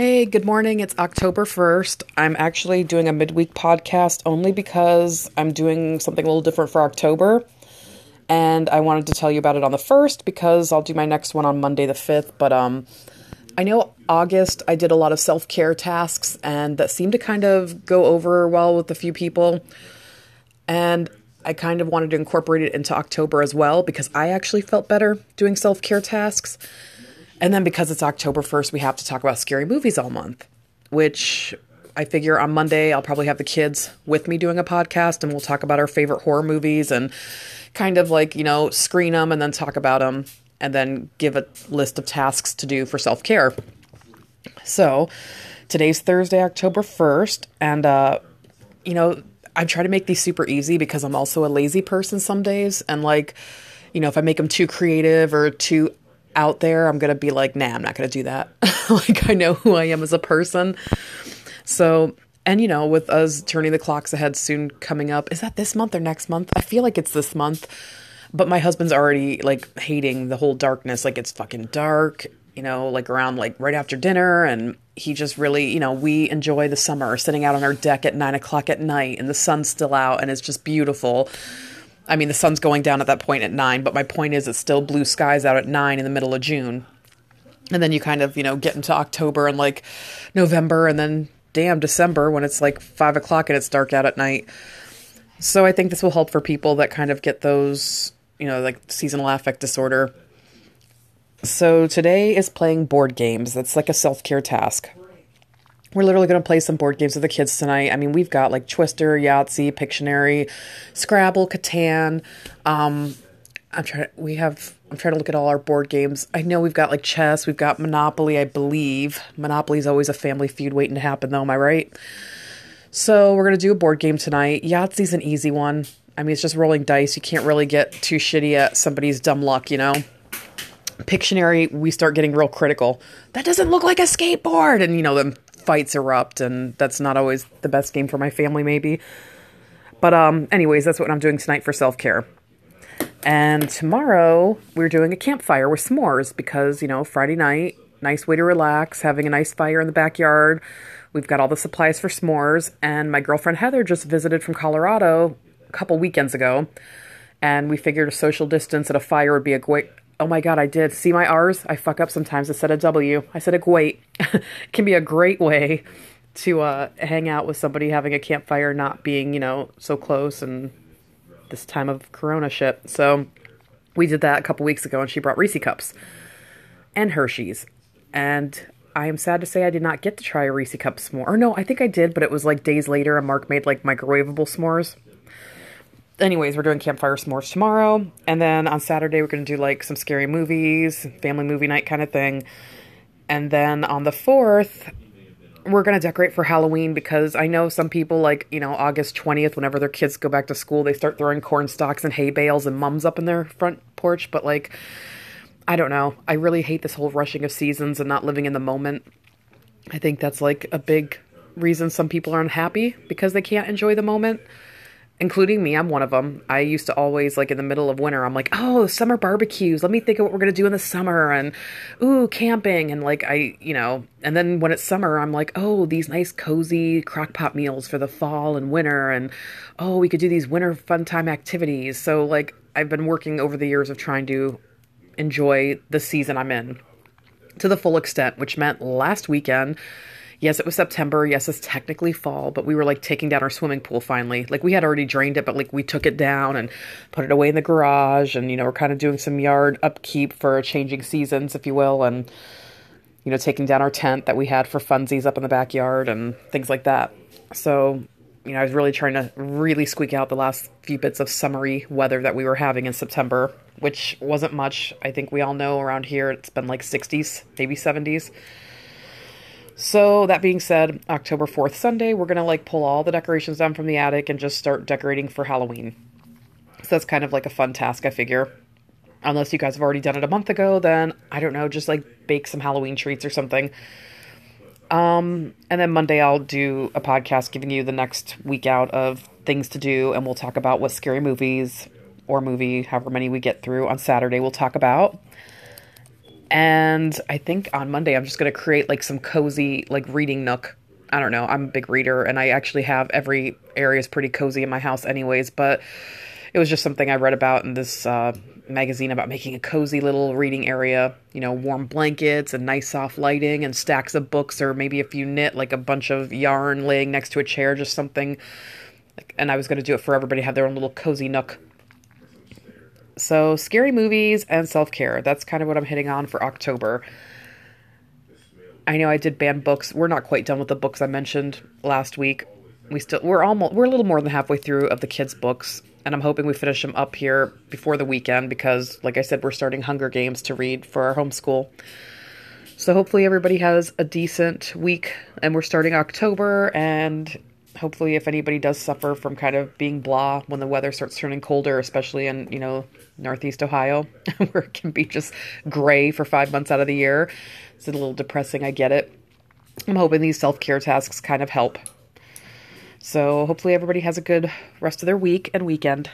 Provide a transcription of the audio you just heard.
Hey, good morning. It's October 1st. I'm actually doing a midweek podcast only because I'm doing something a little different for October. And I wanted to tell you about it on the 1st because I'll do my next one on Monday the 5th. But um, I know August I did a lot of self care tasks and that seemed to kind of go over well with a few people. And I kind of wanted to incorporate it into October as well because I actually felt better doing self care tasks. And then because it's October 1st, we have to talk about scary movies all month, which I figure on Monday I'll probably have the kids with me doing a podcast and we'll talk about our favorite horror movies and kind of like, you know, screen them and then talk about them and then give a list of tasks to do for self care. So today's Thursday, October 1st, and, uh, you know, I try to make these super easy because I'm also a lazy person some days. And like, you know, if I make them too creative or too out there, I'm going to be like, nah, I'm not going to do that. like, I know who I am as a person. So, and you know, with us turning the clocks ahead soon coming up, is that this month or next month? I feel like it's this month. But my husband's already like hating the whole darkness. Like, it's fucking dark, you know, like around like right after dinner. And he just really, you know, we enjoy the summer sitting out on our deck at nine o'clock at night and the sun's still out and it's just beautiful. I mean, the sun's going down at that point at nine, but my point is it's still blue skies out at nine in the middle of June. And then you kind of, you know, get into October and like November and then damn December when it's like five o'clock and it's dark out at night. So I think this will help for people that kind of get those, you know, like seasonal affect disorder. So today is playing board games. That's like a self care task. We're literally going to play some board games with the kids tonight. I mean, we've got like Twister, Yahtzee, Pictionary, Scrabble, Catan. Um, I'm trying. We have. I'm trying to look at all our board games. I know we've got like chess. We've got Monopoly. I believe Monopoly is always a family feud waiting to happen, though. Am I right? So we're gonna do a board game tonight. Yahtzee's an easy one. I mean, it's just rolling dice. You can't really get too shitty at somebody's dumb luck, you know. Pictionary, we start getting real critical. That doesn't look like a skateboard, and you know them fights erupt, and that's not always the best game for my family, maybe. But um, anyways, that's what I'm doing tonight for self care. And tomorrow we're doing a campfire with s'mores because you know Friday night, nice way to relax, having a nice fire in the backyard. We've got all the supplies for s'mores, and my girlfriend Heather just visited from Colorado a couple weekends ago, and we figured a social distance at a fire would be a great Oh my god, I did. See my R's? I fuck up sometimes. I said a W. I said a great. can be a great way to uh, hang out with somebody having a campfire, not being, you know, so close and this time of Corona shit. So we did that a couple weeks ago and she brought Reese cups and Hershey's. And I am sad to say I did not get to try a Reese cup s'more. Or no, I think I did, but it was like days later and Mark made like microwavable s'mores anyways, we're doing campfire s'mores tomorrow. And then on Saturday, we're to do like some scary movies, family movie night kind of thing. And then on the 4th, we're to decorate for Halloween because I know some people, like, you know, August 20th, whenever their kids go back to school, they start throwing corn stalks and hay bales and mums up in their front porch. But, like, I don't know. I really hate this whole rushing of seasons and not living in the moment. I think that's like a big reason some people are unhappy because they can't enjoy the moment including me. I'm one of them. I used to always like in the middle of winter. I'm like, oh, summer barbecues. Let me think of what we're gonna do in the summer, and ooh, camping, and like I, you know. And then when it's summer, I'm like, oh, these nice cozy crock pot meals for the fall and winter, and oh, we could do these winter fun time activities. So like I've been working over the years of trying to enjoy the season I'm in to the full extent, which meant last weekend yes, it was September. Yes, it's technically fall, but we were like taking down our swimming pool finally. Like we had already drained it, but like we took it down and put it away in the garage. And, you know, we're kind of doing some yard upkeep for changing seasons, if you will. And, you know, taking down our tent that we had for funsies up in the backyard and things like that. So, you know, I was really trying to really squeak out the last few bits of summery weather that we were having in September, which wasn't much. I think we all know around here it's been like 60s, maybe 70s. So that being said, October 4th Sunday, we're going to like pull all the decorations down from the attic and just start decorating for Halloween. So that's kind of like a fun task, I figure. Unless you guys have already done it a month ago, then I don't know, just like bake some Halloween treats or something. Um, and then Monday I'll do a podcast giving you the next week out of things to do, and we'll talk about what scary movies or movie, however many we get through on Saturday, we'll talk about. And I think on Monday I'm just going to create like some cozy like reading nook. I don't know. I'm a big reader and I actually have every area is pretty cozy in my house anyways, but it was just something I read about in this uh, magazine about making a cozy little reading area, you know, warm blankets and nice soft lighting and stacks of books or maybe if you knit like a bunch of yarn laying next to a chair, just something like and I was going to do it for everybody have their own little cozy nook. So, scary movies and self-care. That's kind of what I'm hitting on for October. I know I did banned books. We're not quite done with the books I mentioned last week. We still we're almost we're a little more than halfway through of the kids' books and I'm hoping we finish them up here before the weekend because, like I said, we're starting Hunger Games to read for our homeschool. So hopefully everybody has a decent week, and we're starting October, and hopefully if anybody does suffer from kind of being blah when the weather starts turning colder, especially in you know Northeast Ohio, where it can be just gray for five months out of the year, it's a little depressing. I get it. I'm hoping these self care tasks kind of help. So hopefully everybody has a good rest of their week and weekend.